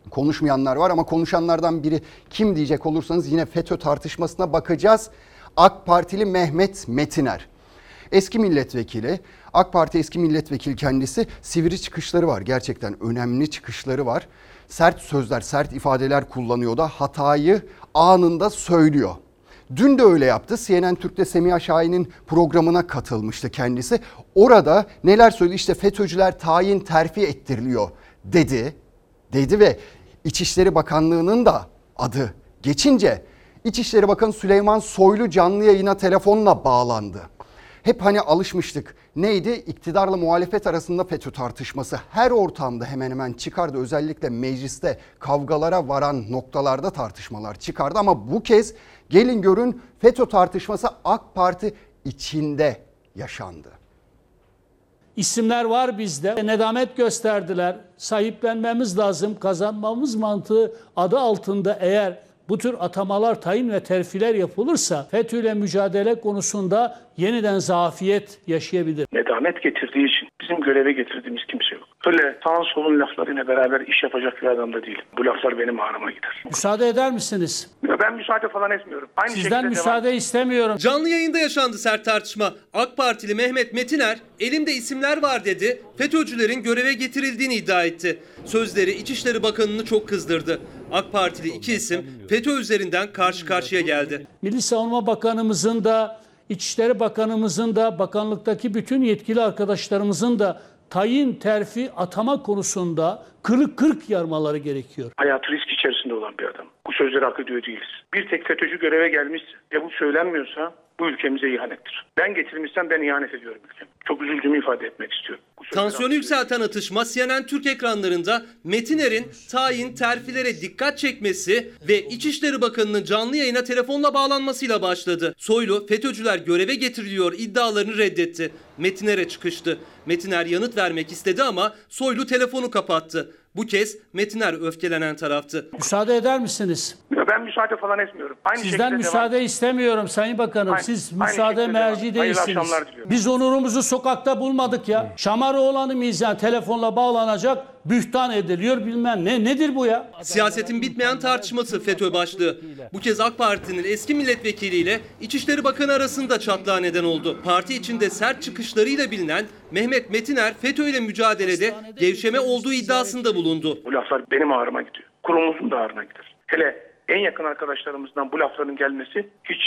Konuşmayanlar var ama konuşanlardan biri kim diyecek olursanız yine FETÖ tartışmasına bakacağız. AK Partili Mehmet Metiner. Eski milletvekili, AK Parti eski milletvekili kendisi sivri çıkışları var. Gerçekten önemli çıkışları var. Sert sözler, sert ifadeler kullanıyor da hatayı anında söylüyor. Dün de öyle yaptı. CNN Türk'te Semiha Şahin'in programına katılmıştı kendisi. Orada neler söyledi? İşte FETÖ'cüler tayin terfi ettiriliyor dedi. Dedi ve İçişleri Bakanlığı'nın da adı geçince İçişleri Bakanı Süleyman Soylu canlı yayına telefonla bağlandı. Hep hani alışmıştık. Neydi? İktidarla muhalefet arasında FETÖ tartışması her ortamda hemen hemen çıkardı. Özellikle mecliste kavgalara varan noktalarda tartışmalar çıkardı. Ama bu kez gelin görün FETÖ tartışması AK Parti içinde yaşandı. İsimler var bizde. Nedamet gösterdiler. Sahiplenmemiz lazım. Kazanmamız mantığı adı altında eğer bu tür atamalar, tayin ve terfiler yapılırsa FETÖ ile mücadele konusunda yeniden zafiyet yaşayabilir. Nedamet getirdiği için bizim göreve getirdiğimiz kimse yok. Öyle sağın solun laflarıyla beraber iş yapacak bir adam da değilim. Bu laflar benim ağrıma gider. Müsaade eder misiniz? Ben müsaade falan etmiyorum. Aynı Sizden müsaade istemiyorum. Canlı yayında yaşandı sert tartışma. AK Partili Mehmet Metiner elimde isimler var dedi. FETÖ'cülerin göreve getirildiğini iddia etti. Sözleri İçişleri Bakanı'nı çok kızdırdı. AK Partili iki isim FETÖ üzerinden karşı karşıya geldi. Milli Savunma Bakanımızın da İçişleri Bakanımızın da bakanlıktaki bütün yetkili arkadaşlarımızın da tayin, terfi, atama konusunda kırık kırık yarmaları gerekiyor. hayatı risk içerisinde olan bir adam. Bu sözleri hak ediyor değiliz. Bir tek FETÖ'cü göreve gelmişse ve bu söylenmiyorsa bu ülkemize ihanettir. Ben getirmişsem ben ihanet ediyorum ülkeme. Çok üzüldüğümü ifade etmek istiyorum. Tansiyonu yükselten atışma CNN Türk ekranlarında Metiner'in tayin terfilere dikkat çekmesi ve İçişleri Bakanı'nın canlı yayına telefonla bağlanmasıyla başladı. Soylu FETÖ'cüler göreve getiriliyor iddialarını reddetti. Metiner'e çıkıştı. Metiner yanıt vermek istedi ama Soylu telefonu kapattı. Bu kez Metiner öfkelenen taraftı. Müsaade eder misiniz? Ben müsaade falan etmiyorum. Aynı Sizden şekilde müsaade istemiyorum Sayın Bakanım. Aynı- Siz aynı müsaade merci devam. Değilsiniz. Biz onurumuzu sokakta bulmadık ya. Şamaroğlan'ı yani telefonla bağlanacak, bühtan ediliyor bilmem ne. Nedir bu ya? Siyasetin bitmeyen tartışması FETÖ başlığı. Bu kez AK Parti'nin eski milletvekiliyle İçişleri Bakanı arasında çatlağa neden oldu. Parti içinde sert çıkışlarıyla bilinen Mehmet Metiner FETÖ ile mücadelede gevşeme olduğu iddiasında bulundu. Bu laflar benim ağrıma gidiyor. Kurumumuzun da ağrına gider. Hele en yakın arkadaşlarımızdan bu lafların gelmesi hiç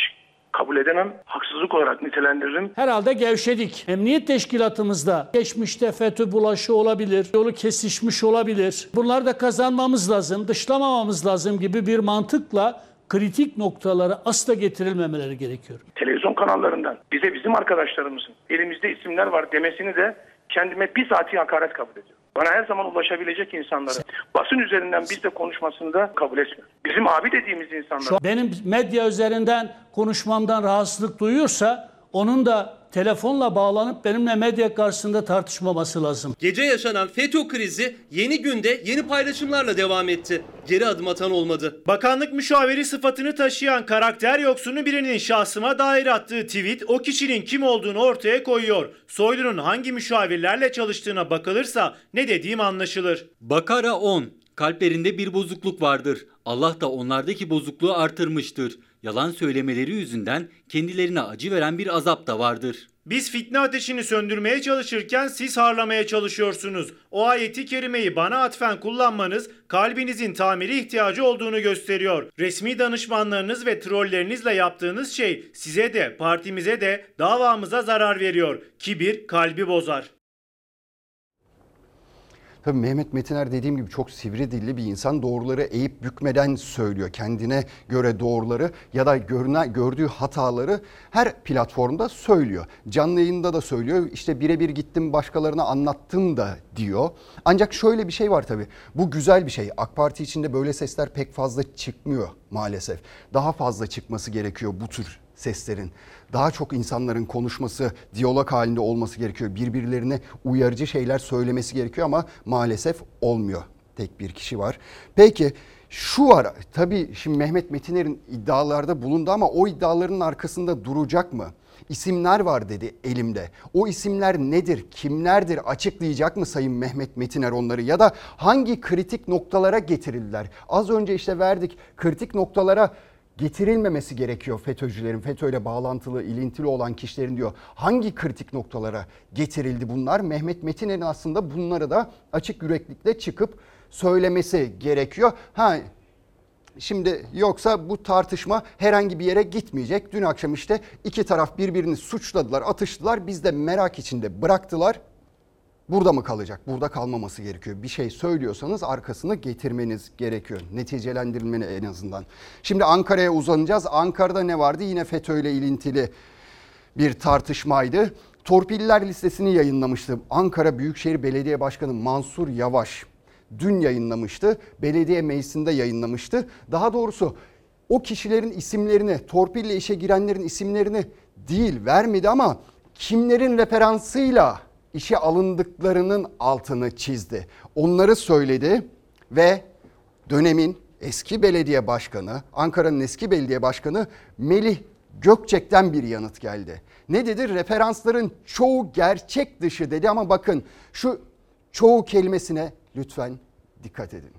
kabul edemem. Haksızlık olarak nitelendiririm. Herhalde gevşedik. Emniyet teşkilatımızda geçmişte FETÖ bulaşı olabilir, yolu kesişmiş olabilir. Bunları da kazanmamız lazım, dışlamamamız lazım gibi bir mantıkla kritik noktalara asla getirilmemeleri gerekiyor. Televizyon kanallarından bize bizim arkadaşlarımızın elimizde isimler var demesini de kendime bizatihi hakaret kabul ediyorum. Bana her zaman ulaşabilecek insanları basın üzerinden biz de konuşmasını da kabul etmiyorum. Bizim abi dediğimiz insanlar benim medya üzerinden konuşmamdan rahatsızlık duyuyorsa onun da telefonla bağlanıp benimle medya karşısında tartışmaması lazım. Gece yaşanan FETÖ krizi yeni günde yeni paylaşımlarla devam etti. Geri adım atan olmadı. Bakanlık müşaviri sıfatını taşıyan karakter yoksunu birinin şahsıma dair attığı tweet o kişinin kim olduğunu ortaya koyuyor. Soylu'nun hangi müşavirlerle çalıştığına bakılırsa ne dediğim anlaşılır. Bakara 10. Kalplerinde bir bozukluk vardır. Allah da onlardaki bozukluğu artırmıştır. Yalan söylemeleri yüzünden kendilerine acı veren bir azap da vardır. Biz fitne ateşini söndürmeye çalışırken siz harlamaya çalışıyorsunuz. O ayeti kerimeyi bana atfen kullanmanız kalbinizin tamiri ihtiyacı olduğunu gösteriyor. Resmi danışmanlarınız ve trollerinizle yaptığınız şey size de partimize de davamıza zarar veriyor. Kibir kalbi bozar. Tabii Mehmet Metiner dediğim gibi çok sivri dilli bir insan. Doğruları eğip bükmeden söylüyor. Kendine göre doğruları ya da görüne, gördüğü hataları her platformda söylüyor. Canlı yayında da söylüyor. İşte birebir gittim başkalarına anlattım da diyor. Ancak şöyle bir şey var tabii. Bu güzel bir şey. AK Parti içinde böyle sesler pek fazla çıkmıyor maalesef. Daha fazla çıkması gerekiyor bu tür seslerin. Daha çok insanların konuşması, diyalog halinde olması gerekiyor. Birbirlerine uyarıcı şeyler söylemesi gerekiyor ama maalesef olmuyor. Tek bir kişi var. Peki şu var tabii şimdi Mehmet Metiner'in iddialarda bulundu ama o iddiaların arkasında duracak mı? İsimler var dedi elimde. O isimler nedir, kimlerdir açıklayacak mı Sayın Mehmet Metiner onları ya da hangi kritik noktalara getirildiler? Az önce işte verdik kritik noktalara getirilmemesi gerekiyor FETÖ'cülerin, FETÖ'yle bağlantılı, ilintili olan kişilerin diyor. Hangi kritik noktalara getirildi bunlar? Mehmet Metiner'in aslında bunları da açık yüreklikle çıkıp söylemesi gerekiyor. Ha Şimdi yoksa bu tartışma herhangi bir yere gitmeyecek. Dün akşam işte iki taraf birbirini suçladılar, atıştılar. Biz de merak içinde bıraktılar. Burada mı kalacak? Burada kalmaması gerekiyor. Bir şey söylüyorsanız arkasını getirmeniz gerekiyor. Neticelendirilmeni en azından. Şimdi Ankara'ya uzanacağız. Ankara'da ne vardı? Yine FETÖ ile ilintili bir tartışmaydı. Torpiller listesini yayınlamıştı. Ankara Büyükşehir Belediye Başkanı Mansur Yavaş dün yayınlamıştı. Belediye meclisinde yayınlamıştı. Daha doğrusu o kişilerin isimlerini, torpille işe girenlerin isimlerini değil vermedi ama kimlerin referansıyla işe alındıklarının altını çizdi. Onları söyledi ve dönemin eski belediye başkanı, Ankara'nın eski belediye başkanı Melih Gökçek'ten bir yanıt geldi. Ne dedi? Referansların çoğu gerçek dışı dedi ama bakın şu çoğu kelimesine lütfen dikkat edin.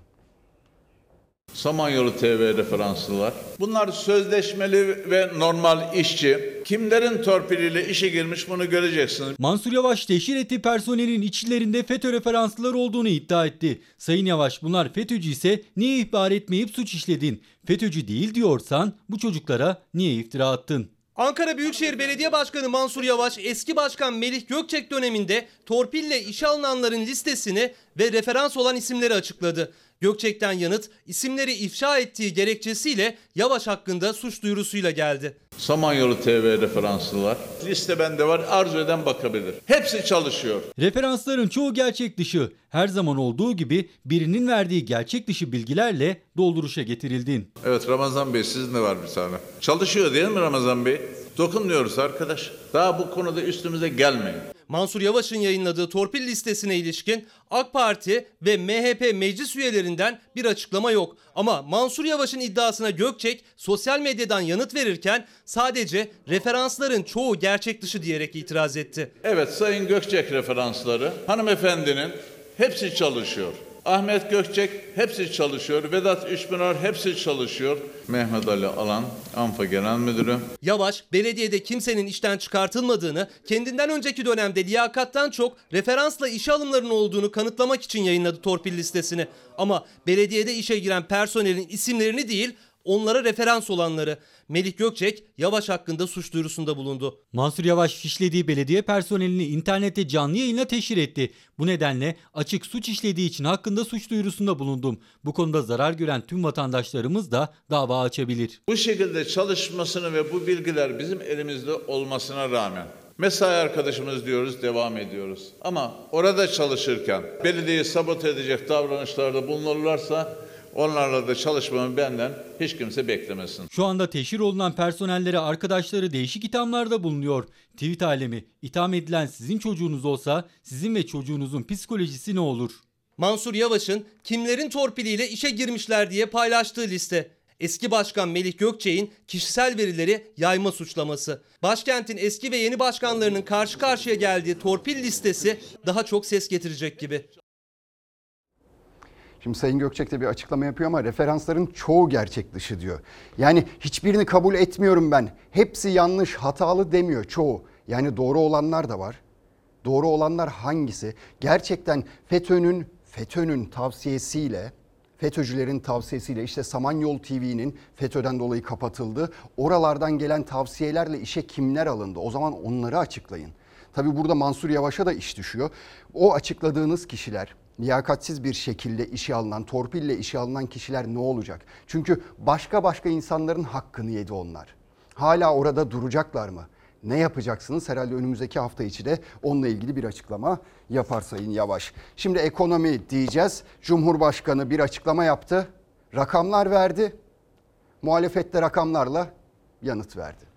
Samanyolu TV referanslılar. Bunlar sözleşmeli ve normal işçi. Kimlerin torpiliyle işe girmiş bunu göreceksiniz. Mansur Yavaş teşhir ettiği personelin içlerinde FETÖ referanslılar olduğunu iddia etti. Sayın Yavaş bunlar FETÖ'cü ise niye ihbar etmeyip suç işledin? FETÖ'cü değil diyorsan bu çocuklara niye iftira attın? Ankara Büyükşehir Belediye Başkanı Mansur Yavaş eski başkan Melih Gökçek döneminde torpille işe alınanların listesini ve referans olan isimleri açıkladı. Gökçek'ten yanıt isimleri ifşa ettiği gerekçesiyle Yavaş hakkında suç duyurusuyla geldi. Samanyolu TV referanslılar. Liste bende var arzu eden bakabilir. Hepsi çalışıyor. Referansların çoğu gerçek dışı. Her zaman olduğu gibi birinin verdiği gerçek dışı bilgilerle dolduruşa getirildin. Evet Ramazan Bey sizin de var bir tane. Çalışıyor değil mi Ramazan Bey? Dokunmuyoruz arkadaş. Daha bu konuda üstümüze gelmeyin. Mansur Yavaş'ın yayınladığı torpil listesine ilişkin AK Parti ve MHP meclis üyelerinden bir açıklama yok. Ama Mansur Yavaş'ın iddiasına Gökçek sosyal medyadan yanıt verirken sadece referansların çoğu gerçek dışı diyerek itiraz etti. Evet Sayın Gökçek referansları hanımefendinin hepsi çalışıyor. Ahmet Gökçek hepsi çalışıyor. Vedat Üçpınar hepsi çalışıyor. Mehmet Ali Alan ANFA Genel Müdürü. Yavaş, belediyede kimsenin işten çıkartılmadığını, kendinden önceki dönemde liyakattan çok referansla işe alımlarının olduğunu kanıtlamak için yayınladı torpil listesini. Ama belediyede işe giren personelin isimlerini değil, onlara referans olanları. Melih Gökçek, Yavaş hakkında suç duyurusunda bulundu. Mansur Yavaş fişlediği belediye personelini internette canlı yayına teşhir etti. Bu nedenle açık suç işlediği için hakkında suç duyurusunda bulundum. Bu konuda zarar gören tüm vatandaşlarımız da dava açabilir. Bu şekilde çalışmasını ve bu bilgiler bizim elimizde olmasına rağmen mesai arkadaşımız diyoruz devam ediyoruz. Ama orada çalışırken belediyeyi sabote edecek davranışlarda bulunurlarsa onlarla da çalışmamı benden hiç kimse beklemesin. Şu anda teşhir olunan personellere arkadaşları değişik ithamlarda bulunuyor. Tweet alemi itham edilen sizin çocuğunuz olsa sizin ve çocuğunuzun psikolojisi ne olur? Mansur Yavaş'ın kimlerin torpiliyle işe girmişler diye paylaştığı liste. Eski Başkan Melih Gökçek'in kişisel verileri yayma suçlaması. Başkentin eski ve yeni başkanlarının karşı karşıya geldiği torpil listesi daha çok ses getirecek gibi. Şimdi Sayın Gökçek de bir açıklama yapıyor ama referansların çoğu gerçek dışı diyor. Yani hiçbirini kabul etmiyorum ben. Hepsi yanlış, hatalı demiyor çoğu. Yani doğru olanlar da var. Doğru olanlar hangisi? Gerçekten FETÖ'nün FETÖ'nün tavsiyesiyle FETÖ'cülerin tavsiyesiyle işte Samanyol TV'nin FETÖ'den dolayı kapatıldı. Oralardan gelen tavsiyelerle işe kimler alındı? O zaman onları açıklayın. Tabii burada Mansur Yavaş'a da iş düşüyor. O açıkladığınız kişiler liyakatsiz bir şekilde işe alınan, torpille işe alınan kişiler ne olacak? Çünkü başka başka insanların hakkını yedi onlar. Hala orada duracaklar mı? Ne yapacaksınız? Herhalde önümüzdeki hafta içi de onunla ilgili bir açıklama yapar Sayın Yavaş. Şimdi ekonomi diyeceğiz. Cumhurbaşkanı bir açıklama yaptı. Rakamlar verdi. Muhalefette rakamlarla yanıt verdi.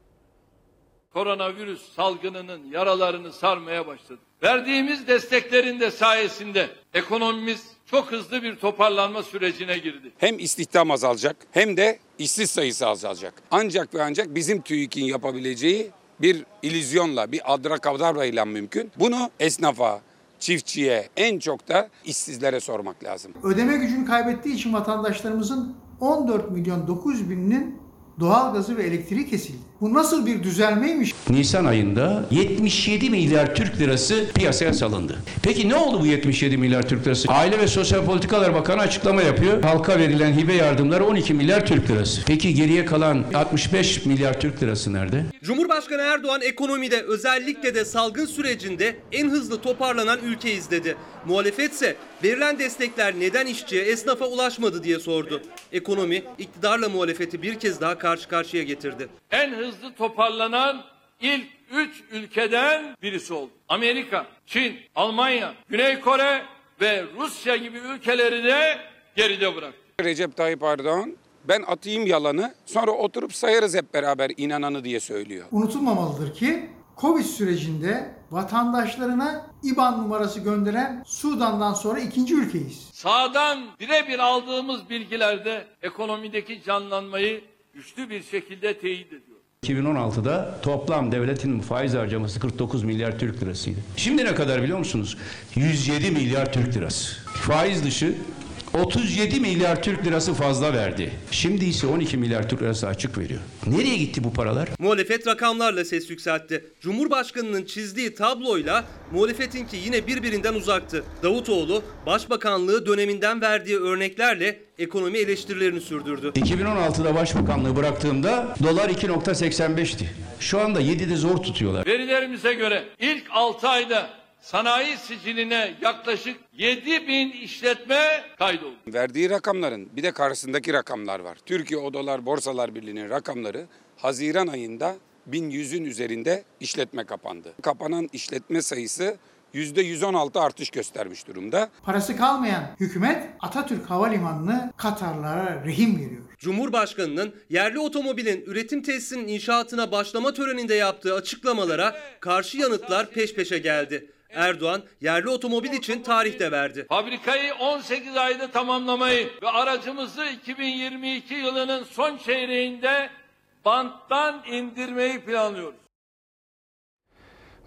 Koronavirüs salgınının yaralarını sarmaya başladı. Verdiğimiz desteklerin de sayesinde ekonomimiz çok hızlı bir toparlanma sürecine girdi. Hem istihdam azalacak hem de işsiz sayısı azalacak. Ancak ve ancak bizim TÜİK'in yapabileceği bir illüzyonla, bir adrakadabra mümkün. Bunu esnafa, çiftçiye, en çok da işsizlere sormak lazım. Ödeme gücünü kaybettiği için vatandaşlarımızın 14 milyon 900 bininin doğalgazı ve elektriği kesildi. Bu nasıl bir düzelmeymiş? Nisan ayında 77 milyar Türk lirası piyasaya salındı. Peki ne oldu bu 77 milyar Türk lirası? Aile ve Sosyal Politikalar Bakanı açıklama yapıyor. Halka verilen hibe yardımları 12 milyar Türk lirası. Peki geriye kalan 65 milyar Türk lirası nerede? Cumhurbaşkanı Erdoğan ekonomide özellikle de salgın sürecinde en hızlı toparlanan ülkeyiz dedi. Muhalefetse verilen destekler neden işçiye, esnafa ulaşmadı diye sordu. Ekonomi iktidarla muhalefeti bir kez daha karşı karşıya getirdi. En hızlı toparlanan ilk üç ülkeden birisi oldu. Amerika, Çin, Almanya, Güney Kore ve Rusya gibi ülkeleri de geride bıraktı. Recep Tayyip Erdoğan ben atayım yalanı sonra oturup sayarız hep beraber inananı diye söylüyor. Unutulmamalıdır ki Covid sürecinde vatandaşlarına IBAN numarası gönderen Sudan'dan sonra ikinci ülkeyiz. Sağdan birebir aldığımız bilgilerde ekonomideki canlanmayı güçlü bir şekilde teyit ediyor. 2016'da toplam devletin faiz harcaması 49 milyar Türk lirasıydı. Şimdi ne kadar biliyor musunuz? 107 milyar Türk lirası. Faiz dışı 37 milyar Türk lirası fazla verdi. Şimdi ise 12 milyar Türk lirası açık veriyor. Nereye gitti bu paralar? Muhalefet rakamlarla ses yükseltti. Cumhurbaşkanının çizdiği tabloyla muhalefetinki yine birbirinden uzaktı. Davutoğlu başbakanlığı döneminden verdiği örneklerle ekonomi eleştirilerini sürdürdü. 2016'da başbakanlığı bıraktığımda dolar 2.85'ti. Şu anda 7'de zor tutuyorlar. Verilerimize göre ilk 6 ayda sanayi siciline yaklaşık 7 bin işletme kaydoldu. Verdiği rakamların bir de karşısındaki rakamlar var. Türkiye Odalar Borsalar Birliği'nin rakamları Haziran ayında 1100'ün üzerinde işletme kapandı. Kapanan işletme sayısı %116 artış göstermiş durumda. Parası kalmayan hükümet Atatürk Havalimanı'nı Katarlara rehin veriyor. Cumhurbaşkanının yerli otomobilin üretim tesisinin inşaatına başlama töreninde yaptığı açıklamalara karşı yanıtlar peş peşe geldi. Erdoğan yerli otomobil için tarih de verdi. Fabrikayı 18 ayda tamamlamayı ve aracımızı 2022 yılının son çeyreğinde banttan indirmeyi planlıyoruz.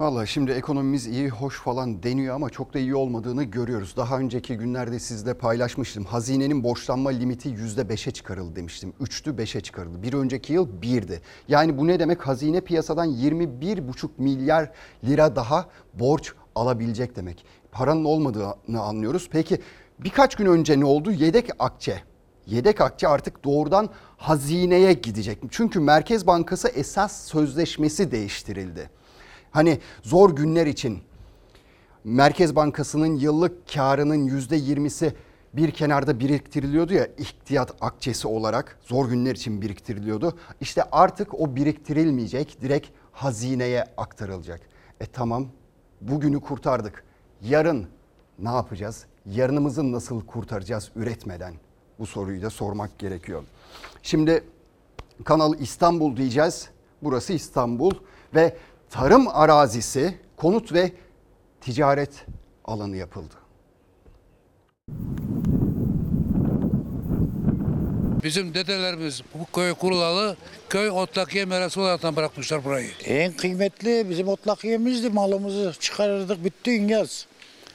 Valla şimdi ekonomimiz iyi, hoş falan deniyor ama çok da iyi olmadığını görüyoruz. Daha önceki günlerde sizle paylaşmıştım. Hazinenin borçlanma limiti %5'e çıkarıldı demiştim. 3'tü 5'e çıkarıldı. Bir önceki yıl 1'di. Yani bu ne demek? Hazine piyasadan 21,5 milyar lira daha borç alabilecek demek. Paranın olmadığını anlıyoruz. Peki birkaç gün önce ne oldu? Yedek akçe yedek akçe artık doğrudan hazineye gidecek. Çünkü Merkez Bankası esas sözleşmesi değiştirildi. Hani zor günler için Merkez Bankası'nın yıllık karının %20'si bir kenarda biriktiriliyordu ya ihtiyat akçesi olarak zor günler için biriktiriliyordu. İşte artık o biriktirilmeyecek direkt hazineye aktarılacak. E tamam bugünü kurtardık. Yarın ne yapacağız? Yarınımızı nasıl kurtaracağız üretmeden? Bu soruyu da sormak gerekiyor. Şimdi Kanal İstanbul diyeceğiz. Burası İstanbul ve tarım arazisi, konut ve ticaret alanı yapıldı. Bizim dedelerimiz bu köy kurulalı köy otlakiye merası olarak bırakmışlar burayı. En kıymetli bizim otlakiyemizdi. Malımızı çıkarırdık bütün yaz.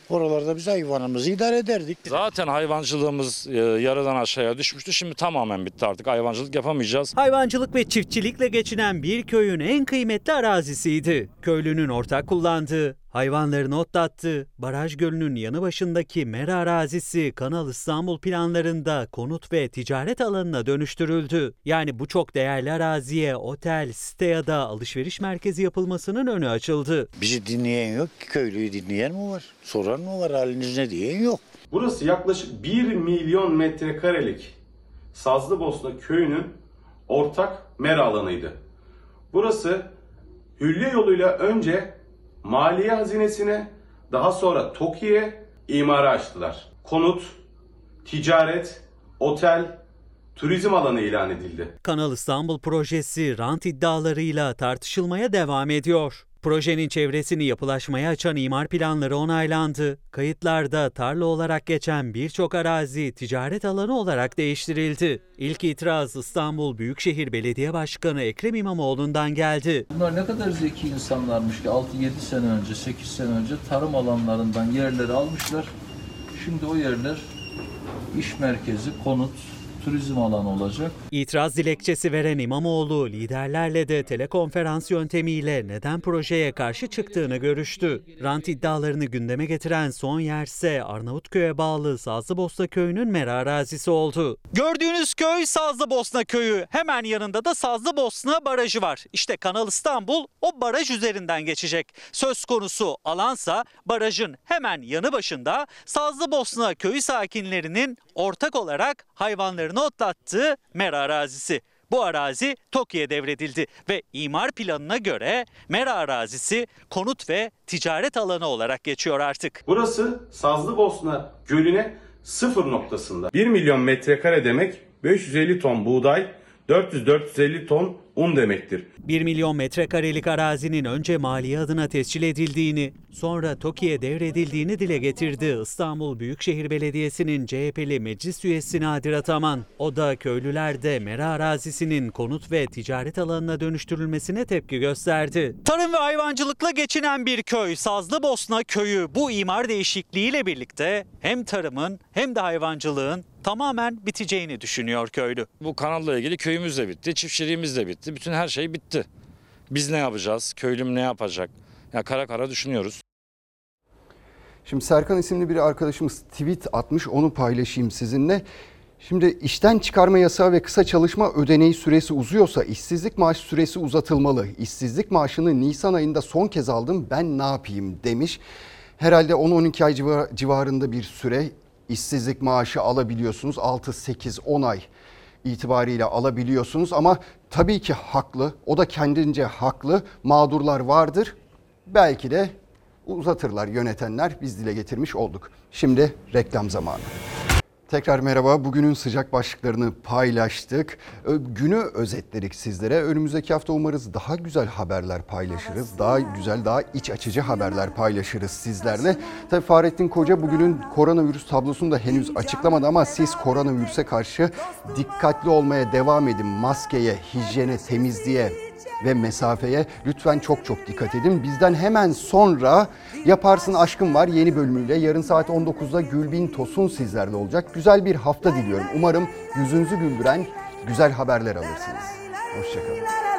Oralarda biz hayvanımızı idare ederdik. Zaten hayvancılığımız e, yarıdan aşağıya düşmüştü. Şimdi tamamen bitti artık. Hayvancılık yapamayacağız. Hayvancılık ve çiftçilikle geçinen bir köyün en kıymetli arazisiydi. Köylünün ortak kullandığı, hayvanlarını otlattığı, Baraj Gölü'nün yanı başındaki mera arazisi Kanal İstanbul planlarında konut ve ticaret alanına dönüştürüldü. Yani bu çok değerli araziye otel, site ya da alışveriş merkezi yapılmasının önü açıldı. Bizi dinleyen yok ki köylüyü dinleyen mi var? Soran mı var haliniz ne diyen yok. Burası yaklaşık 1 milyon metrekarelik Sazlıbosna köyünün ortak mera alanıydı. Burası hülya yoluyla önce Maliye Hazinesi'ne daha sonra TOKİ'ye imara açtılar. Konut, ticaret, otel, turizm alanı ilan edildi. Kanal İstanbul projesi rant iddialarıyla tartışılmaya devam ediyor. Projenin çevresini yapılaşmaya açan imar planları onaylandı. Kayıtlarda tarla olarak geçen birçok arazi ticaret alanı olarak değiştirildi. İlk itiraz İstanbul Büyükşehir Belediye Başkanı Ekrem İmamoğlu'ndan geldi. Bunlar ne kadar zeki insanlarmış ki 6-7 sene önce, 8 sene önce tarım alanlarından yerleri almışlar. Şimdi o yerler iş merkezi, konut, turizm alanı olacak. İtiraz dilekçesi veren İmamoğlu liderlerle de telekonferans yöntemiyle neden projeye karşı çıktığını görüştü. Rant iddialarını gündeme getiren son yerse Arnavutköy'e bağlı Sazlıbosna köyünün mera arazisi oldu. Gördüğünüz köy Sazlıbosna köyü. Hemen yanında da Sazlıbosna barajı var. İşte Kanal İstanbul o baraj üzerinden geçecek. Söz konusu alansa barajın hemen yanı başında Sazlıbosna köyü sakinlerinin ortak olarak hayvanlarını otlattığı mera arazisi. Bu arazi TOKİ'ye devredildi ve imar planına göre mera arazisi konut ve ticaret alanı olarak geçiyor artık. Burası Sazlıbosna Gölü'ne sıfır noktasında. 1 milyon metrekare demek 550 ton buğday, 400-450 ton un demektir. 1 milyon metrekarelik arazinin önce maliye adına tescil edildiğini, sonra TOKİ'ye devredildiğini dile getirdi İstanbul Büyükşehir Belediyesi'nin CHP'li meclis üyesi Nadir Ataman. O da köylülerde mera arazisinin konut ve ticaret alanına dönüştürülmesine tepki gösterdi. Tarım ve hayvancılıkla geçinen bir köy Sazlıbosna köyü bu imar değişikliğiyle birlikte hem tarımın hem de hayvancılığın tamamen biteceğini düşünüyor köylü. Bu kanalla ilgili köyümüz de bitti, çiftçiliğimiz de bitti. Bütün her şey bitti. Biz ne yapacağız? Köylüm ne yapacak? Ya kara kara düşünüyoruz. Şimdi Serkan isimli bir arkadaşımız tweet atmış onu paylaşayım sizinle. Şimdi işten çıkarma yasağı ve kısa çalışma ödeneği süresi uzuyorsa işsizlik maaş süresi uzatılmalı. İşsizlik maaşını Nisan ayında son kez aldım ben ne yapayım demiş. Herhalde 10-12 ay civar- civarında bir süre işsizlik maaşı alabiliyorsunuz. 6, 8, 10 ay itibariyle alabiliyorsunuz ama tabii ki haklı. O da kendince haklı. Mağdurlar vardır. Belki de uzatırlar yönetenler biz dile getirmiş olduk. Şimdi reklam zamanı. Tekrar merhaba. Bugünün sıcak başlıklarını paylaştık. Günü özetledik sizlere. Önümüzdeki hafta umarız daha güzel haberler paylaşırız. Daha güzel, daha iç açıcı haberler paylaşırız sizlerle. Tabii Fahrettin Koca bugünün koronavirüs tablosunu da henüz açıklamadı ama siz koronavirüse karşı dikkatli olmaya devam edin. Maskeye, hijyene, temizliğe, ve mesafeye lütfen çok çok dikkat edin. Bizden hemen sonra Yaparsın Aşkım var yeni bölümüyle yarın saat 19'da Gülbin Tosun sizlerle olacak. Güzel bir hafta diliyorum. Umarım yüzünüzü güldüren güzel haberler alırsınız. Hoşçakalın.